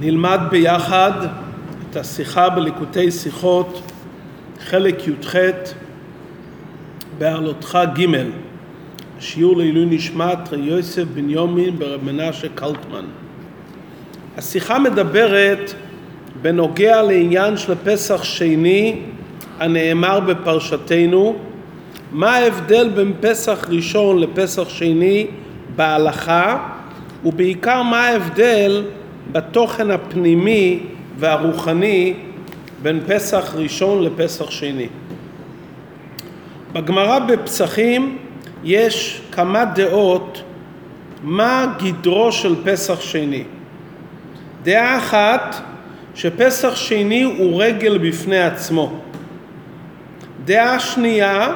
נלמד ביחד את השיחה בליקוטי שיחות, חלק י"ח, בעלותך ג', שיעור לעילוי נשמת יוסף בן יומין ברב מנשה קלטמן. השיחה מדברת בנוגע לעניין של פסח שני הנאמר בפרשתנו, מה ההבדל בין פסח ראשון לפסח שני בהלכה, ובעיקר מה ההבדל בתוכן הפנימי והרוחני בין פסח ראשון לפסח שני. בגמרא בפסחים יש כמה דעות מה גדרו של פסח שני. דעה אחת שפסח שני הוא רגל בפני עצמו. דעה שנייה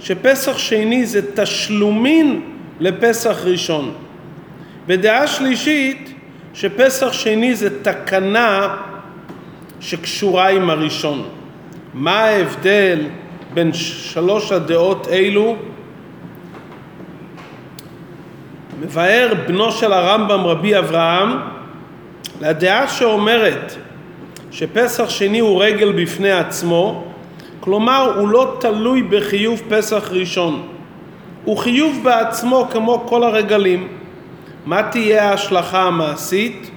שפסח שני זה תשלומין לפסח ראשון. ודעה שלישית שפסח שני זה תקנה שקשורה עם הראשון. מה ההבדל בין שלוש הדעות אלו? מבאר בנו של הרמב"ם רבי אברהם לדעה שאומרת שפסח שני הוא רגל בפני עצמו, כלומר הוא לא תלוי בחיוב פסח ראשון, הוא חיוב בעצמו כמו כל הרגלים. מה תהיה ההשלכה המעשית?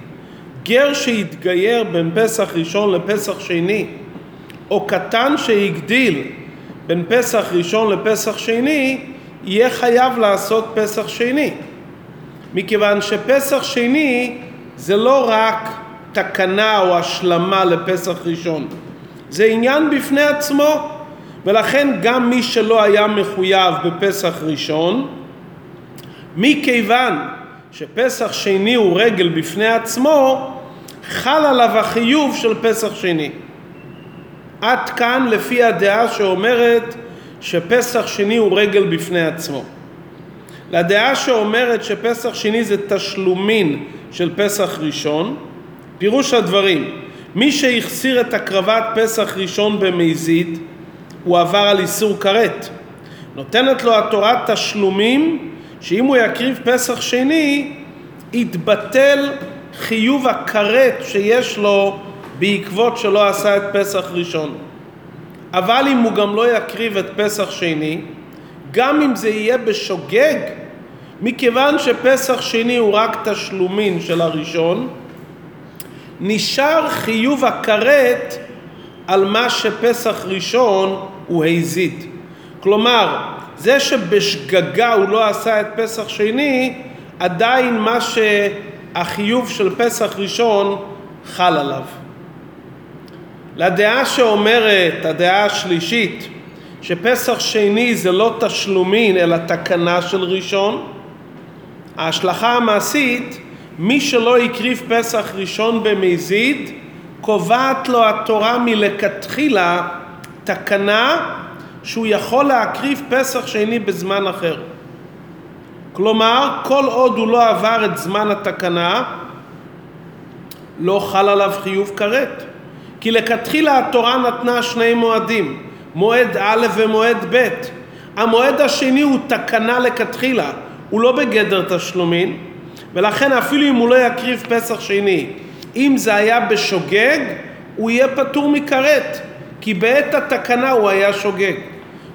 גר שהתגייר בין פסח ראשון לפסח שני, או קטן שהגדיל בין פסח ראשון לפסח שני, יהיה חייב לעשות פסח שני. מכיוון שפסח שני זה לא רק תקנה או השלמה לפסח ראשון, זה עניין בפני עצמו, ולכן גם מי שלא היה מחויב בפסח ראשון, מכיוון שפסח שני הוא רגל בפני עצמו, חל עליו החיוב של פסח שני. עד כאן לפי הדעה שאומרת שפסח שני הוא רגל בפני עצמו. לדעה שאומרת שפסח שני זה תשלומין של פסח ראשון, פירוש הדברים, מי שהחסיר את הקרבת פסח ראשון במזיד, הוא עבר על איסור כרת. נותנת לו התורה תשלומים שאם הוא יקריב פסח שני, יתבטל חיוב הכרת שיש לו בעקבות שלא עשה את פסח ראשון. אבל אם הוא גם לא יקריב את פסח שני, גם אם זה יהיה בשוגג, מכיוון שפסח שני הוא רק תשלומין של הראשון, נשאר חיוב הכרת על מה שפסח ראשון הוא הזיד. כלומר, זה שבשגגה הוא לא עשה את פסח שני, עדיין מה שהחיוב של פסח ראשון חל עליו. לדעה שאומרת, הדעה השלישית, שפסח שני זה לא תשלומין אלא תקנה של ראשון, ההשלכה המעשית, מי שלא הקריב פסח ראשון במזיד, קובעת לו התורה מלכתחילה תקנה שהוא יכול להקריב פסח שני בזמן אחר. כלומר, כל עוד הוא לא עבר את זמן התקנה, לא חל עליו חיוב כרת. כי לכתחילה התורה נתנה שני מועדים, מועד א' ומועד ב'. המועד השני הוא תקנה לכתחילה, הוא לא בגדר תשלומין, ולכן אפילו אם הוא לא יקריב פסח שני, אם זה היה בשוגג, הוא יהיה פטור מכרת, כי בעת התקנה הוא היה שוגג.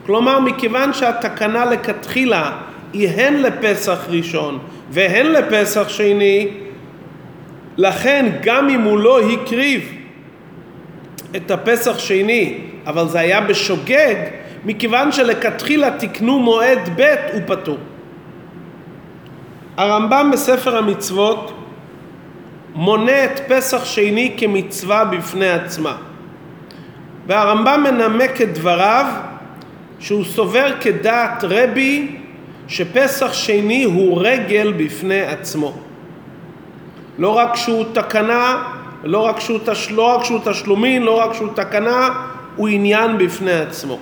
כלומר, מכיוון שהתקנה לכתחילה היא הן לפסח ראשון והן לפסח שני, לכן גם אם הוא לא הקריב את הפסח שני, אבל זה היה בשוגג, מכיוון שלכתחילה תקנו מועד ב' הוא פטור. הרמב"ם בספר המצוות מונה את פסח שני כמצווה בפני עצמה. והרמב"ם מנמק את דבריו שהוא סובר כדעת רבי שפסח שני הוא רגל בפני עצמו. לא רק שהוא תקנה, לא רק שהוא, תש... לא רק שהוא תשלומין, לא רק שהוא תקנה, הוא עניין בפני עצמו.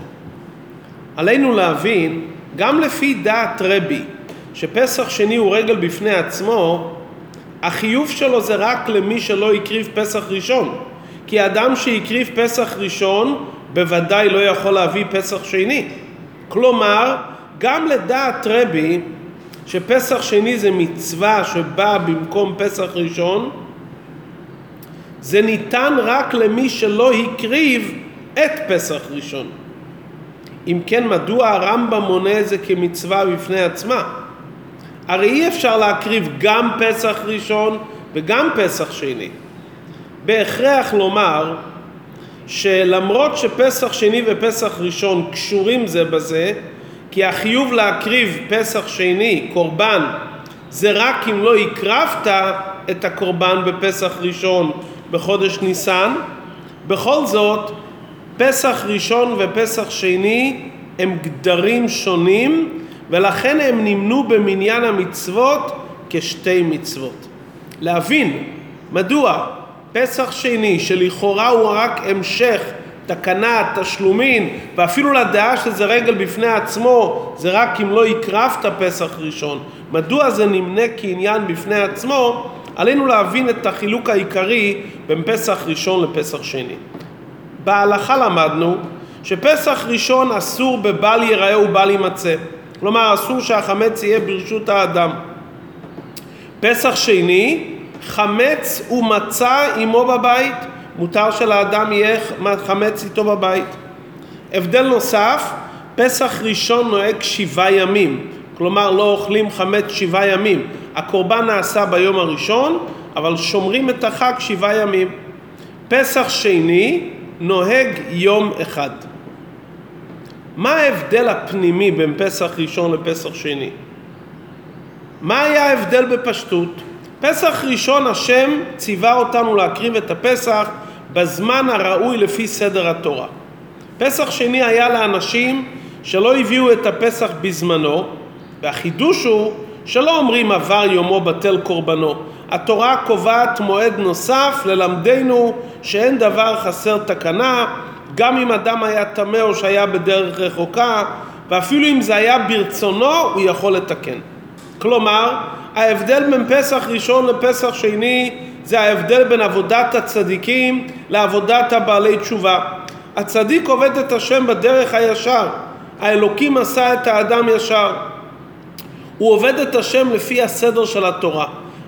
עלינו להבין, גם לפי דעת רבי, שפסח שני הוא רגל בפני עצמו, החיוב שלו זה רק למי שלא הקריב פסח ראשון. כי אדם שהקריב פסח ראשון, בוודאי לא יכול להביא פסח שני. כלומר, גם לדעת רבי, שפסח שני זה מצווה שבאה במקום פסח ראשון, זה ניתן רק למי שלא הקריב את פסח ראשון. אם כן, מדוע הרמב"ם מונה את זה כמצווה בפני עצמה? הרי אי אפשר להקריב גם פסח ראשון וגם פסח שני. בהכרח לומר שלמרות שפסח שני ופסח ראשון קשורים זה בזה, כי החיוב להקריב פסח שני, קורבן, זה רק אם לא הקרבת את הקורבן בפסח ראשון בחודש ניסן, בכל זאת פסח ראשון ופסח שני הם גדרים שונים ולכן הם נמנו במניין המצוות כשתי מצוות. להבין מדוע פסח שני שלכאורה הוא רק המשך תקנה, תשלומין, ואפילו לדעה שזה רגל בפני עצמו, זה רק אם לא הקרבת פסח ראשון. מדוע זה נמנה כעניין בפני עצמו? עלינו להבין את החילוק העיקרי בין פסח ראשון לפסח שני. בהלכה למדנו שפסח ראשון אסור בבל ייראה ובל יימצא. כלומר, אסור שהחמץ יהיה ברשות האדם. פסח שני, חמץ ומצה עמו בבית. מותר שלאדם יהיה חמץ איתו בבית. הבדל נוסף, פסח ראשון נוהג שבעה ימים, כלומר לא אוכלים חמץ שבעה ימים. הקורבן נעשה ביום הראשון, אבל שומרים את החג שבעה ימים. פסח שני נוהג יום אחד. מה ההבדל הפנימי בין פסח ראשון לפסח שני? מה היה ההבדל בפשטות? פסח ראשון השם ציווה אותנו להקריב את הפסח בזמן הראוי לפי סדר התורה. פסח שני היה לאנשים שלא הביאו את הפסח בזמנו, והחידוש הוא שלא אומרים עבר יומו בטל קורבנו. התורה קובעת מועד נוסף ללמדנו שאין דבר חסר תקנה, גם אם אדם היה טמא או שהיה בדרך רחוקה, ואפילו אם זה היה ברצונו, הוא יכול לתקן. כלומר, ההבדל בין פסח ראשון לפסח שני זה ההבדל בין עבודת הצדיקים לעבודת הבעלי תשובה. הצדיק עובד את השם בדרך הישר, האלוקים עשה את האדם ישר. הוא עובד את השם לפי הסדר של התורה.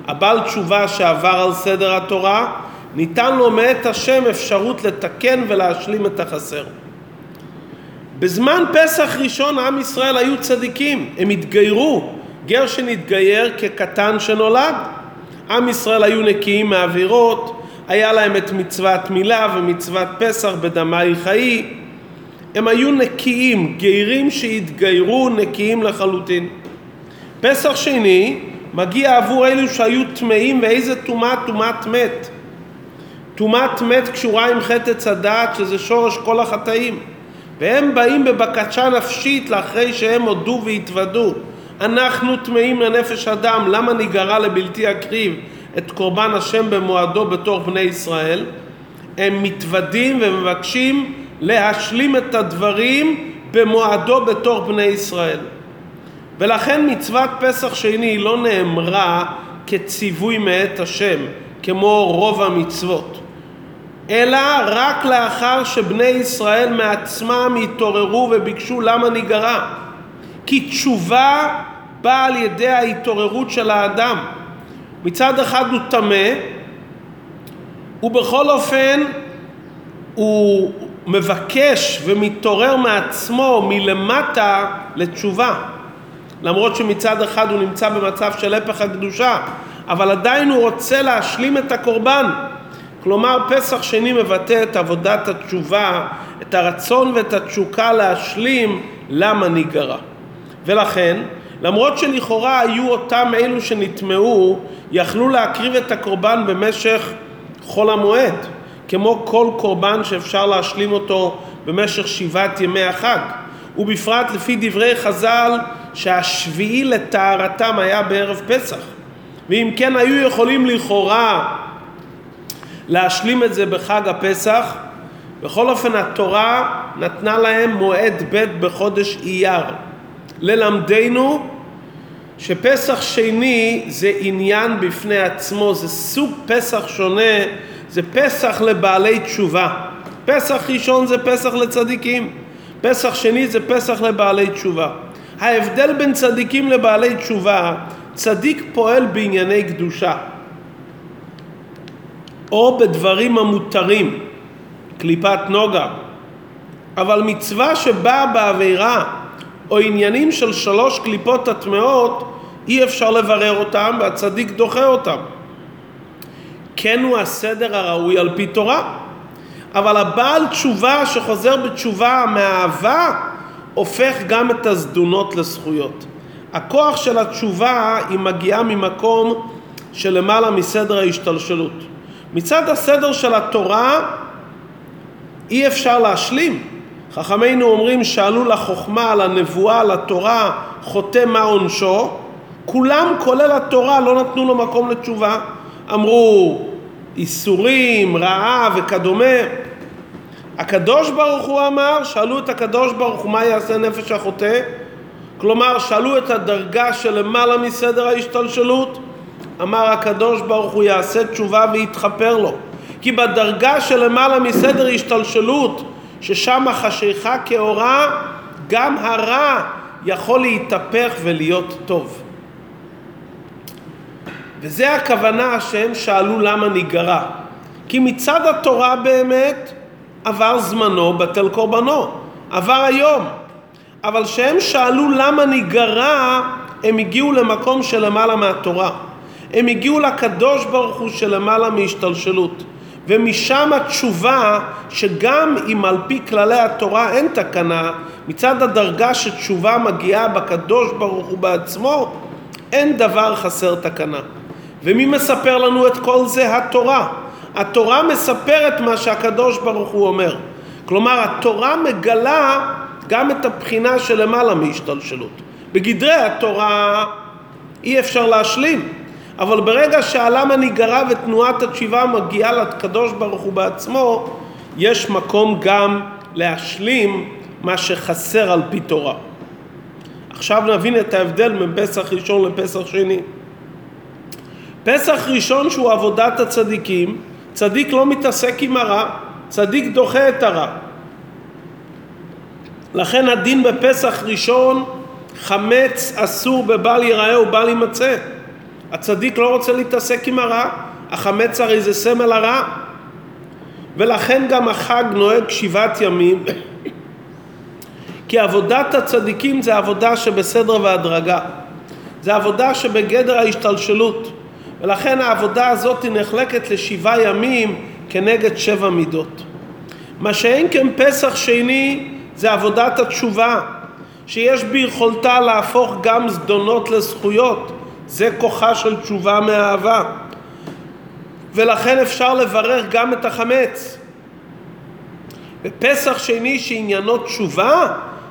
הבעל תשובה שעבר על סדר התורה, ניתן לו מאת השם אפשרות לתקן ולהשלים את החסר. בזמן פסח ראשון עם ישראל היו צדיקים, הם התגיירו, גר שנתגייר כקטן שנולד. עם ישראל היו נקיים מעבירות, היה להם את מצוות מילה ומצוות פסח בדמי חיי. הם היו נקיים, גיירים שהתגיירו נקיים לחלוטין. פסח שני מגיע עבור אלו שהיו טמאים ואיזה טומאה? טומאת מת. טומאת מת קשורה עם חטא עץ הדעת שזה שורש כל החטאים. והם באים בבקשה נפשית לאחרי שהם הודו והתוודו. אנחנו טמאים לנפש אדם, למה ניגרע לבלתי אקריב את קורבן השם במועדו בתור בני ישראל? הם מתוודים ומבקשים להשלים את הדברים במועדו בתור בני ישראל. ולכן מצוות פסח שני לא נאמרה כציווי מאת השם, כמו רוב המצוות, אלא רק לאחר שבני ישראל מעצמם התעוררו וביקשו למה ניגרע. כי תשובה באה על ידי ההתעוררות של האדם. מצד אחד הוא טמא, ובכל אופן הוא מבקש ומתעורר מעצמו מלמטה לתשובה. למרות שמצד אחד הוא נמצא במצב של הפך הקדושה, אבל עדיין הוא רוצה להשלים את הקורבן. כלומר, פסח שני מבטא את עבודת התשובה, את הרצון ואת התשוקה להשלים למה ניגרע. ולכן, למרות שלכאורה היו אותם אלו שנטמעו, יכלו להקריב את הקורבן במשך חול המועד, כמו כל קורבן שאפשר להשלים אותו במשך שבעת ימי החג. ובפרט לפי דברי חז"ל שהשביעי לטהרתם היה בערב פסח. ואם כן היו יכולים לכאורה להשלים את זה בחג הפסח, בכל אופן התורה נתנה להם מועד ב' בחודש אייר. ללמדנו שפסח שני זה עניין בפני עצמו, זה סוג פסח שונה, זה פסח לבעלי תשובה. פסח ראשון זה פסח לצדיקים, פסח שני זה פסח לבעלי תשובה. ההבדל בין צדיקים לבעלי תשובה, צדיק פועל בענייני קדושה. או בדברים המותרים, קליפת נוגה, אבל מצווה שבאה בעבירה או עניינים של שלוש קליפות הטמעות, אי אפשר לברר אותם והצדיק דוחה אותם. כן הוא הסדר הראוי על פי תורה. אבל הבעל תשובה שחוזר בתשובה מהאהבה הופך גם את הזדונות לזכויות. הכוח של התשובה היא מגיעה ממקום שלמעלה מסדר ההשתלשלות. מצד הסדר של התורה אי אפשר להשלים. חכמינו אומרים שעלו לחוכמה, לנבואה, לתורה, חוטא מה עונשו. כולם, כולל התורה, לא נתנו לו מקום לתשובה. אמרו איסורים, רעה וכדומה. הקדוש ברוך הוא אמר, שאלו את הקדוש ברוך הוא מה יעשה נפש החוטא? כלומר, שאלו את הדרגה שלמעלה מסדר ההשתלשלות, אמר הקדוש ברוך הוא יעשה תשובה ויתחפר לו. כי בדרגה שלמעלה מסדר השתלשלות, ששם החשיכה כאורה, גם הרע יכול להתהפך ולהיות טוב. וזה הכוונה שהם שאלו למה ניגרע. כי מצד התורה באמת עבר זמנו בטל קורבנו, עבר היום. אבל כשהם שאלו למה ניגרע, הם הגיעו למקום שלמעלה מהתורה. הם הגיעו לקדוש ברוך הוא שלמעלה מהשתלשלות. ומשם התשובה שגם אם על פי כללי התורה אין תקנה, מצד הדרגה שתשובה מגיעה בקדוש ברוך הוא בעצמו, אין דבר חסר תקנה. ומי מספר לנו את כל זה? התורה. התורה מספרת מה שהקדוש ברוך הוא אומר. כלומר, התורה מגלה גם את הבחינה שלמעלה מהשתלשלות. בגדרי התורה אי אפשר להשלים, אבל ברגע שהלמה ניגרע ותנועת התשיבה מגיעה לקדוש ברוך הוא בעצמו, יש מקום גם להשלים מה שחסר על פי תורה. עכשיו נבין את ההבדל בין פסח ראשון לפסח שני. פסח ראשון שהוא עבודת הצדיקים, צדיק לא מתעסק עם הרע, צדיק דוחה את הרע. לכן הדין בפסח ראשון, חמץ אסור בבל ייראה ובל יימצא. הצדיק לא רוצה להתעסק עם הרע, החמץ הרי זה סמל הרע. ולכן גם החג נוהג שבעת ימים, כי עבודת הצדיקים זה עבודה שבסדר והדרגה. זה עבודה שבגדר ההשתלשלות. ולכן העבודה הזאת נחלקת לשבעה ימים כנגד שבע מידות. מה שאין כן פסח שני זה עבודת התשובה, שיש ביכולתה להפוך גם זדונות לזכויות, זה כוחה של תשובה מאהבה. ולכן אפשר לברך גם את החמץ. בפסח שני שעניינו תשובה,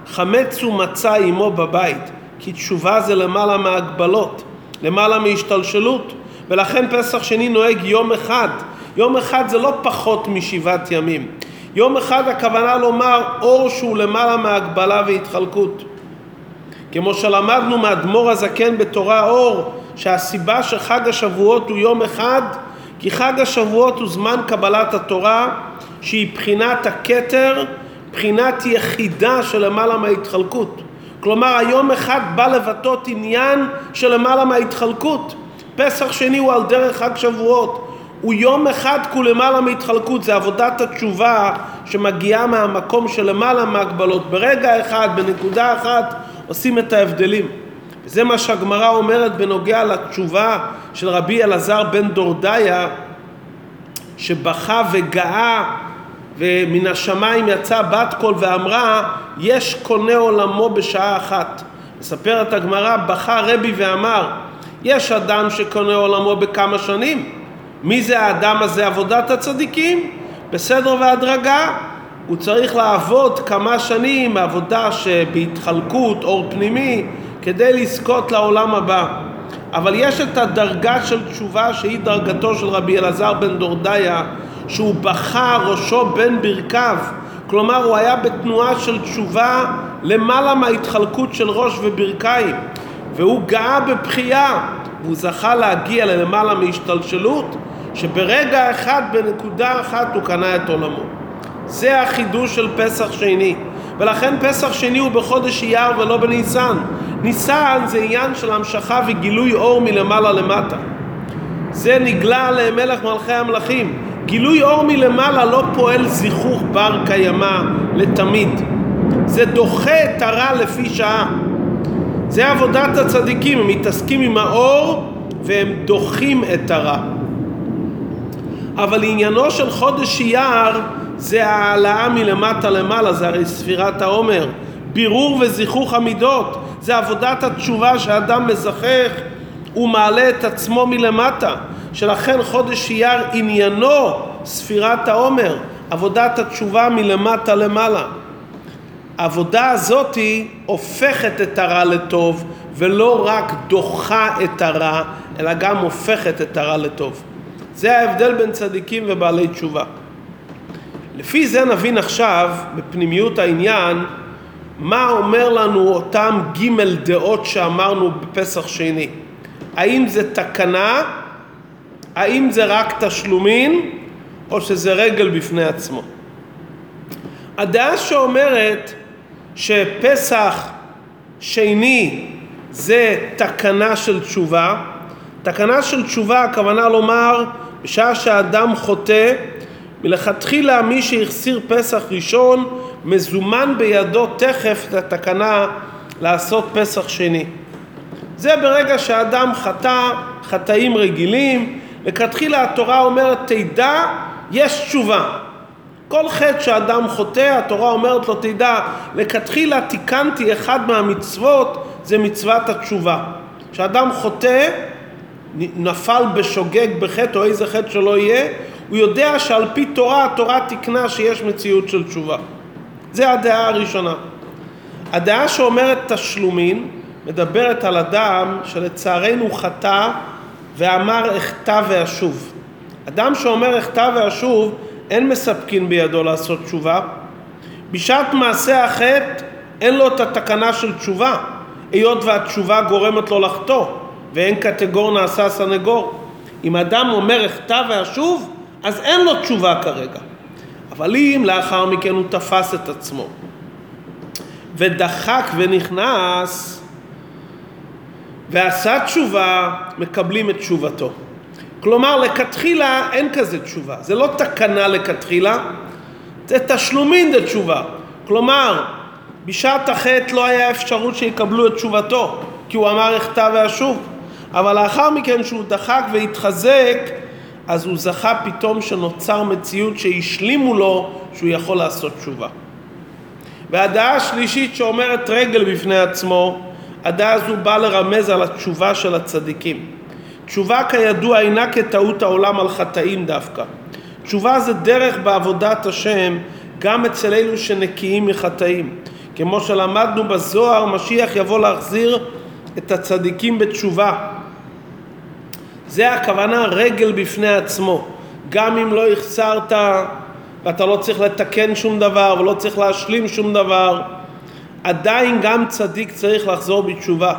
חמץ הוא מצא עמו בבית, כי תשובה זה למעלה מהגבלות, למעלה מהשתלשלות. ולכן פסח שני נוהג יום אחד. יום אחד זה לא פחות משבעת ימים. יום אחד הכוונה לומר אור שהוא למעלה מהגבלה והתחלקות. כמו שלמדנו מאדמו"ר הזקן בתורה אור, שהסיבה שחג השבועות הוא יום אחד, כי חג השבועות הוא זמן קבלת התורה, שהיא בחינת הכתר, בחינת יחידה שלמעלה מההתחלקות. כלומר, היום אחד בא לבטאות עניין שלמעלה מההתחלקות. פסח שני הוא על דרך חג שבועות. הוא יום אחד כולמעלה מהתחלקות, זה עבודת התשובה שמגיעה מהמקום שלמעלה מהגבלות. ברגע אחד, בנקודה אחת, עושים את ההבדלים. וזה מה שהגמרא אומרת בנוגע לתשובה של רבי אלעזר בן דורדיה, שבכה וגאה ומן השמיים יצאה בת קול ואמרה יש קונה עולמו בשעה אחת. מספרת הגמרא, בכה רבי ואמר יש אדם שקונה עולמו בכמה שנים. מי זה האדם הזה? עבודת הצדיקים. בסדר והדרגה. הוא צריך לעבוד כמה שנים, עבודה שבהתחלקות, אור פנימי, כדי לזכות לעולם הבא. אבל יש את הדרגה של תשובה שהיא דרגתו של רבי אלעזר בן דורדיה, שהוא בכה ראשו בין ברכיו. כלומר, הוא היה בתנועה של תשובה למעלה מההתחלקות של ראש וברכיים. והוא גאה בבכייה, והוא זכה להגיע ללמעלה מהשתלשלות, שברגע אחד, בנקודה אחת, הוא קנה את עולמו. זה החידוש של פסח שני. ולכן פסח שני הוא בחודש אייר ולא בניסן. ניסן זה עניין של המשכה וגילוי אור מלמעלה למטה. זה נגלה למלך מלכי המלכים. גילוי אור מלמעלה לא פועל זיכוך בר קיימא לתמיד. זה דוחה את הרע לפי שעה. זה עבודת הצדיקים, הם מתעסקים עם האור והם דוחים את הרע. אבל עניינו של חודש אייר זה העלאה מלמטה למעלה, זה הרי ספירת העומר. בירור וזיכוך המידות, זה עבודת התשובה שאדם מזכך, הוא מעלה את עצמו מלמטה. שלכן חודש אייר עניינו ספירת העומר, עבודת התשובה מלמטה למעלה. העבודה הזאת הופכת את הרע לטוב, ולא רק דוחה את הרע, אלא גם הופכת את הרע לטוב. זה ההבדל בין צדיקים ובעלי תשובה. לפי זה נבין עכשיו, בפנימיות העניין, מה אומר לנו אותם ג' דעות שאמרנו בפסח שני. האם זה תקנה, האם זה רק תשלומין, או שזה רגל בפני עצמו. הדעה שאומרת שפסח שני זה תקנה של תשובה, תקנה של תשובה הכוונה לומר בשעה שאדם חוטא מלכתחילה מי שהחסיר פסח ראשון מזומן בידו תכף את התקנה לעשות פסח שני. זה ברגע שאדם חטא חטאים רגילים, לכתחילה התורה אומרת תדע יש תשובה. כל חטא שאדם חוטא, התורה אומרת לו תדע, לכתחילה תיקנתי אחד מהמצוות, זה מצוות התשובה. כשאדם חוטא, נפל בשוגג בחטא או איזה חטא שלא יהיה, הוא יודע שעל פי תורה, התורה תיקנה שיש מציאות של תשובה. זה הדעה הראשונה. הדעה שאומרת תשלומין מדברת על אדם שלצערנו חטא ואמר אחטא ואשוב. אדם שאומר אחטא ואשוב אין מספקין בידו לעשות תשובה. בשעת מעשה החטא אין לו את התקנה של תשובה, היות והתשובה גורמת לו לחטוא, ואין קטגור נעשה סנגור. אם אדם אומר אחטא ואשוב, אז אין לו תשובה כרגע. אבל אם לאחר מכן הוא תפס את עצמו ודחק ונכנס ועשה תשובה, מקבלים את תשובתו. כלומר, לכתחילה אין כזה תשובה. זה לא תקנה לכתחילה, זה תשלומין לתשובה. כלומר, בשעת החטא לא היה אפשרות שיקבלו את תשובתו, כי הוא אמר אחטא ואשוב. אבל לאחר מכן שהוא דחק והתחזק, אז הוא זכה פתאום שנוצר מציאות שהשלימו לו שהוא יכול לעשות תשובה. והדעה השלישית שאומרת רגל בפני עצמו, הדעה הזו באה לרמז על התשובה של הצדיקים. תשובה כידוע אינה כטעות העולם על חטאים דווקא. תשובה זה דרך בעבודת השם גם אצל אלו שנקיים מחטאים. כמו שלמדנו בזוהר, משיח יבוא להחזיר את הצדיקים בתשובה. זה הכוונה רגל בפני עצמו. גם אם לא החסרת ואתה לא צריך לתקן שום דבר ולא צריך להשלים שום דבר, עדיין גם צדיק צריך לחזור בתשובה.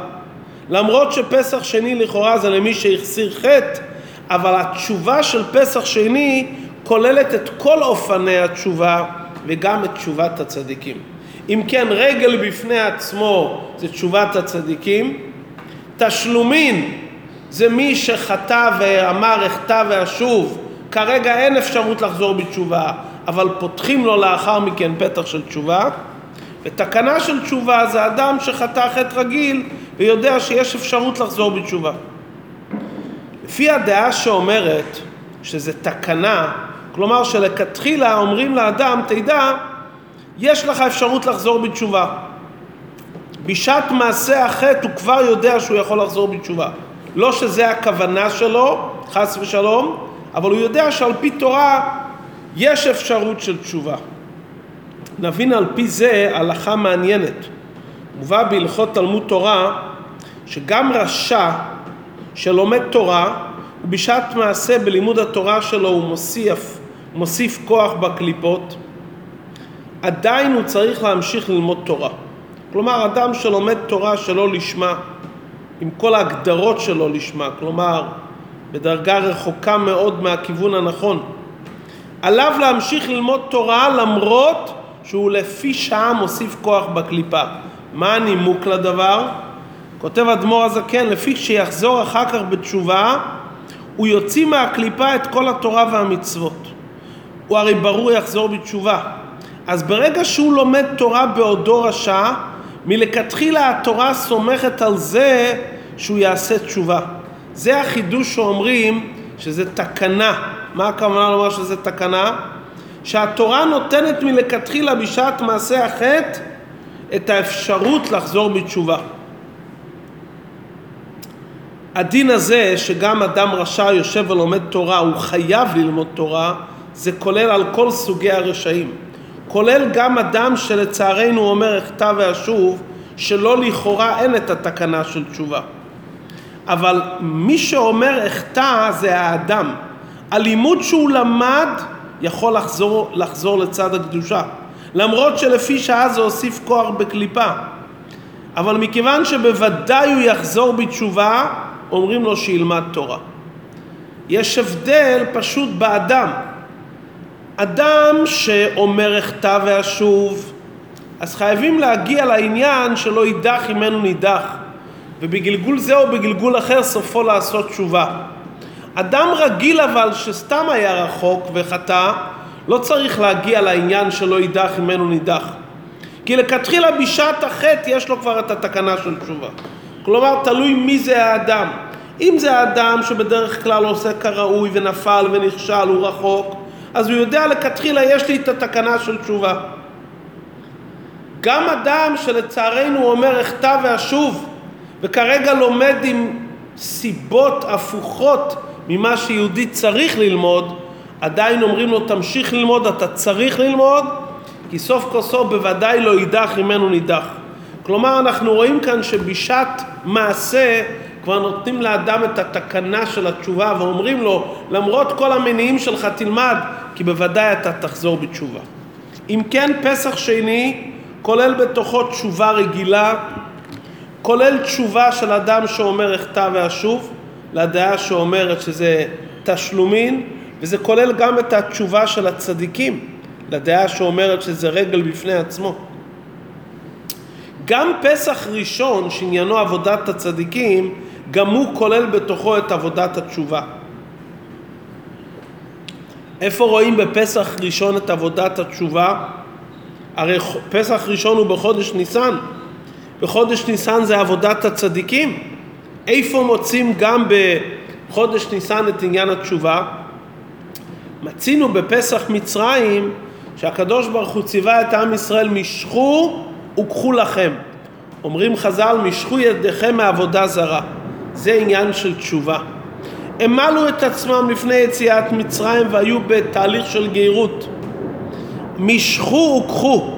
למרות שפסח שני לכאורה זה למי שהחסיר חטא, אבל התשובה של פסח שני כוללת את כל אופני התשובה וגם את תשובת הצדיקים. אם כן, רגל בפני עצמו זה תשובת הצדיקים, תשלומין זה מי שחטא ואמר אחטא ואשוב, כרגע אין אפשרות לחזור בתשובה, אבל פותחים לו לאחר מכן פתח של תשובה. ותקנה של תשובה זה אדם שחטא חטא רגיל ויודע שיש אפשרות לחזור בתשובה. לפי הדעה שאומרת שזה תקנה, כלומר שלכתחילה אומרים לאדם, תדע, יש לך אפשרות לחזור בתשובה. בשעת מעשה החטא הוא כבר יודע שהוא יכול לחזור בתשובה. לא שזה הכוונה שלו, חס ושלום, אבל הוא יודע שעל פי תורה יש אפשרות של תשובה. נבין על פי זה הלכה מעניינת. מובא בהלכות תלמוד תורה שגם רשע שלומד תורה ובשעת מעשה בלימוד התורה שלו הוא מוסיף, מוסיף כוח בקליפות, עדיין הוא צריך להמשיך ללמוד תורה. כלומר, אדם שלומד תורה שלא לשמה, עם כל ההגדרות שלו לשמה, כלומר, בדרגה רחוקה מאוד מהכיוון הנכון, עליו להמשיך ללמוד תורה למרות שהוא לפי שעה מוסיף כוח בקליפה. מה הנימוק לדבר? כותב אדמו"ר הזקן, לפי שיחזור אחר כך בתשובה, הוא יוציא מהקליפה את כל התורה והמצוות. הוא הרי ברור יחזור בתשובה. אז ברגע שהוא לומד תורה בעודו רשע, מלכתחילה התורה סומכת על זה שהוא יעשה תשובה. זה החידוש שאומרים שזה תקנה. מה הכוונה לומר שזה תקנה? שהתורה נותנת מלכתחילה בשעת מעשה החטא את האפשרות לחזור בתשובה. הדין הזה שגם אדם רשע יושב ולומד תורה, הוא חייב ללמוד תורה, זה כולל על כל סוגי הרשעים. כולל גם אדם שלצערנו אומר אחטא ואשוב, שלא לכאורה אין את התקנה של תשובה. אבל מי שאומר אחטא זה האדם. הלימוד שהוא למד יכול לחזור, לחזור לצד הקדושה. למרות שלפי שעה זה הוסיף כוח בקליפה. אבל מכיוון שבוודאי הוא יחזור בתשובה, אומרים לו שילמד תורה. יש הבדל פשוט באדם. אדם שאומר אחטא ואשוב, אז חייבים להגיע לעניין שלא יידח ממנו נידח, ובגלגול זה או בגלגול אחר סופו לעשות תשובה. אדם רגיל אבל שסתם היה רחוק וחטא, לא צריך להגיע לעניין שלא יידח ממנו נידח. כי לכתחילה בשעת החטא יש לו כבר את התקנה של תשובה. כלומר, תלוי מי זה האדם. אם זה האדם שבדרך כלל עושה כראוי ונפל ונכשל, הוא רחוק, אז הוא יודע לכתחילה יש לי את התקנה של תשובה. גם אדם שלצערנו אומר אחטא ואשוב, וכרגע לומד עם סיבות הפוכות ממה שיהודי צריך ללמוד, עדיין אומרים לו תמשיך ללמוד, אתה צריך ללמוד, כי סוף כל סוף בוודאי לא יידח ממנו נידח. כלומר אנחנו רואים כאן שבשעת מעשה כבר נותנים לאדם את התקנה של התשובה ואומרים לו למרות כל המניעים שלך תלמד כי בוודאי אתה תחזור בתשובה. אם כן פסח שני כולל בתוכו תשובה רגילה, כולל תשובה של אדם שאומר אחטא ואשוב, לדעה שאומרת שזה תשלומין, וזה כולל גם את התשובה של הצדיקים, לדעה שאומרת שזה רגל בפני עצמו. גם פסח ראשון, שעניינו עבודת הצדיקים, גם הוא כולל בתוכו את עבודת התשובה. איפה רואים בפסח ראשון את עבודת התשובה? הרי פסח ראשון הוא בחודש ניסן. בחודש ניסן זה עבודת הצדיקים. איפה מוצאים גם בחודש ניסן את עניין התשובה? מצינו בפסח מצרים שהקדוש ברוך הוא ציווה את עם ישראל משכו וקחו לכם. אומרים חז"ל משכו ידיכם מעבודה זרה. זה עניין של תשובה. הם מלו את עצמם לפני יציאת מצרים והיו בתהליך של גאירות. משכו וקחו.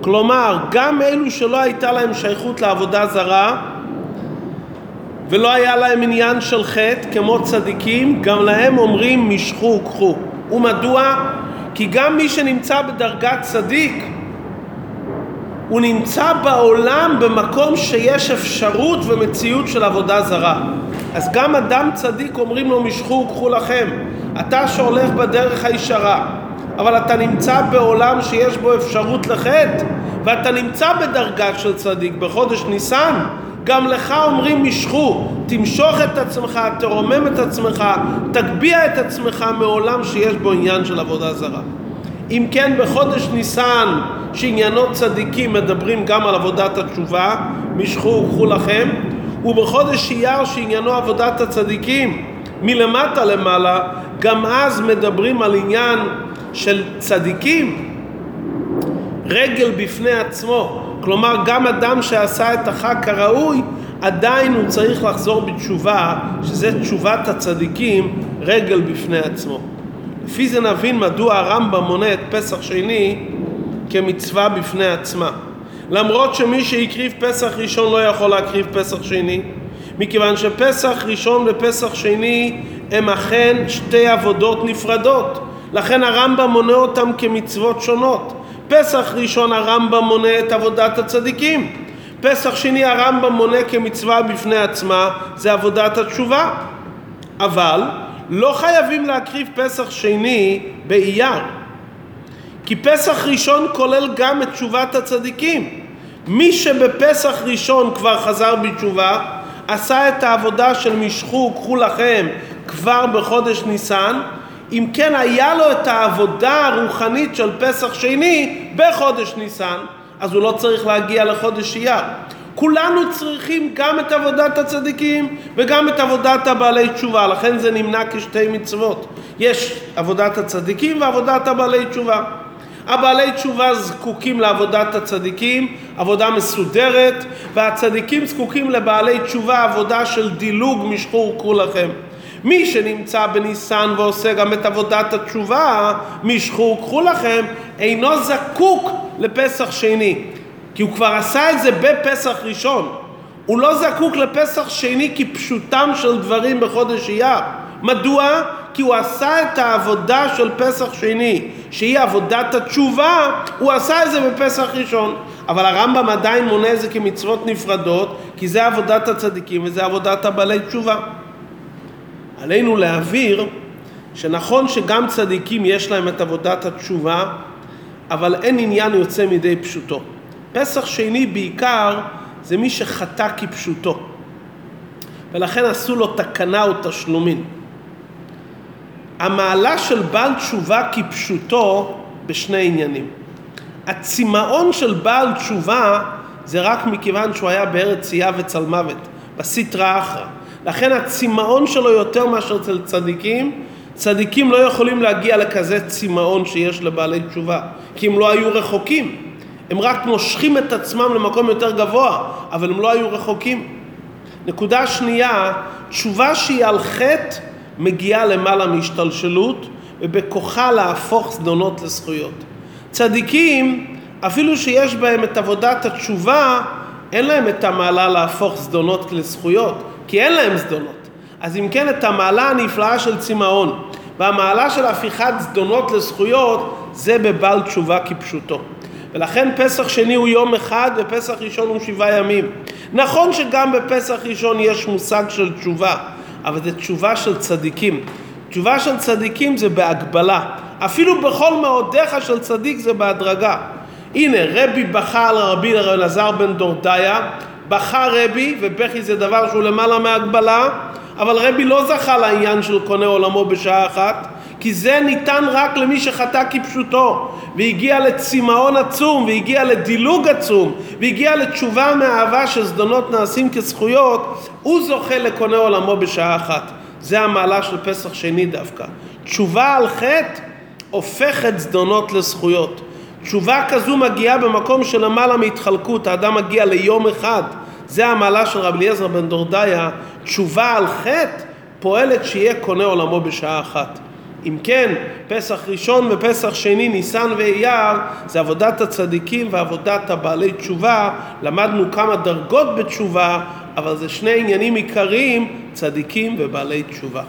כלומר, גם אלו שלא הייתה להם שייכות לעבודה זרה ולא היה להם עניין של חטא כמו צדיקים, גם להם אומרים משכו וקחו. ומדוע? כי גם מי שנמצא בדרגת צדיק הוא נמצא בעולם במקום שיש אפשרות ומציאות של עבודה זרה. אז גם אדם צדיק אומרים לו משכו וקחו לכם. אתה שהולך בדרך הישרה, אבל אתה נמצא בעולם שיש בו אפשרות לחטא, ואתה נמצא בדרגה של צדיק בחודש ניסן, גם לך אומרים משכו, תמשוך את עצמך, תרומם את עצמך, תגביה את עצמך מעולם שיש בו עניין של עבודה זרה. אם כן בחודש ניסן שעניינו צדיקים מדברים גם על עבודת התשובה, משכו וקחו לכם, ובחודש אייר שעניינו עבודת הצדיקים מלמטה למעלה, גם אז מדברים על עניין של צדיקים, רגל בפני עצמו. כלומר, גם אדם שעשה את החג כראוי, עדיין הוא צריך לחזור בתשובה, שזה תשובת הצדיקים, רגל בפני עצמו. לפי זה נבין מדוע הרמב"ם מונה את פסח שני כמצווה בפני עצמה. למרות שמי שהקריב פסח ראשון לא יכול להקריב פסח שני, מכיוון שפסח ראשון ופסח שני הם אכן שתי עבודות נפרדות. לכן הרמב"ם מונה אותם כמצוות שונות. פסח ראשון הרמב"ם מונה את עבודת הצדיקים. פסח שני הרמב"ם מונה כמצווה בפני עצמה, זה עבודת התשובה. אבל לא חייבים להקריב פסח שני באייר. כי פסח ראשון כולל גם את תשובת הצדיקים. מי שבפסח ראשון כבר חזר בתשובה, עשה את העבודה של משכו, קחו לכם, כבר בחודש ניסן, אם כן היה לו את העבודה הרוחנית של פסח שני בחודש ניסן, אז הוא לא צריך להגיע לחודש אייר. כולנו צריכים גם את עבודת הצדיקים וגם את עבודת הבעלי תשובה, לכן זה נמנע כשתי מצוות. יש עבודת הצדיקים ועבודת הבעלי תשובה. הבעלי תשובה זקוקים לעבודת הצדיקים, עבודה מסודרת, והצדיקים זקוקים לבעלי תשובה, עבודה של דילוג משחור כולכם. מי שנמצא בניסן ועושה גם את עבודת התשובה, משחור קחו לכם, אינו זקוק לפסח שני. כי הוא כבר עשה את זה בפסח ראשון. הוא לא זקוק לפסח שני כפשוטם של דברים בחודש אייר. מדוע? כי הוא עשה את העבודה של פסח שני, שהיא עבודת התשובה, הוא עשה את זה בפסח ראשון. אבל הרמב"ם עדיין מונה את זה כמצוות נפרדות, כי זה עבודת הצדיקים וזה עבודת הבעלי תשובה. עלינו להבהיר שנכון שגם צדיקים יש להם את עבודת התשובה, אבל אין עניין יוצא מידי פשוטו. פסח שני בעיקר זה מי שחטא כפשוטו, ולכן עשו לו תקנה או תשלומין. המעלה של בעל תשובה כפשוטו בשני עניינים. הצמאון של בעל תשובה זה רק מכיוון שהוא היה בארץ צייה וצלמוות, בסיטרא אחרא. לכן הצמאון שלו יותר מאשר אצל צדיקים, צדיקים לא יכולים להגיע לכזה צמאון שיש לבעלי תשובה, כי הם לא היו רחוקים. הם רק מושכים את עצמם למקום יותר גבוה, אבל הם לא היו רחוקים. נקודה שנייה, תשובה שהיא על חטא מגיעה למעלה מהשתלשלות ובכוחה להפוך זדונות לזכויות. צדיקים, אפילו שיש בהם את עבודת התשובה, אין להם את המעלה להפוך זדונות לזכויות, כי אין להם זדונות. אז אם כן, את המעלה הנפלאה של צמאון והמעלה של הפיכת זדונות לזכויות, זה בבעל תשובה כפשוטו. ולכן פסח שני הוא יום אחד ופסח ראשון הוא שבעה ימים. נכון שגם בפסח ראשון יש מושג של תשובה, אבל זה תשובה של צדיקים. תשובה של צדיקים זה בהגבלה. אפילו בכל מאודיך של צדיק זה בהדרגה. הנה, רבי בכה על רבי אלעזר בן דורדיה, בכה רבי, ובכי זה דבר שהוא למעלה מהגבלה, אבל רבי לא זכה לעניין של קונה עולמו בשעה אחת, כי זה ניתן רק למי שחטא כפשוטו, והגיע לצמאון עצום, והגיע לדילוג עצום, והגיע לתשובה מאהבה שזדונות נעשים כזכויות, הוא זוכה לקונה עולמו בשעה אחת. זה המעלה של פסח שני דווקא. תשובה על חטא הופכת זדונות לזכויות. תשובה כזו מגיעה במקום שלמעלה מהתחלקות, האדם מגיע ליום אחד. זה המעלה של רבי אליעזר בן דורדיה, תשובה על חטא פועלת שיהיה קונה עולמו בשעה אחת. אם כן, פסח ראשון ופסח שני, ניסן ואייר, זה עבודת הצדיקים ועבודת הבעלי תשובה. למדנו כמה דרגות בתשובה, אבל זה שני עניינים עיקריים, צדיקים ובעלי תשובה.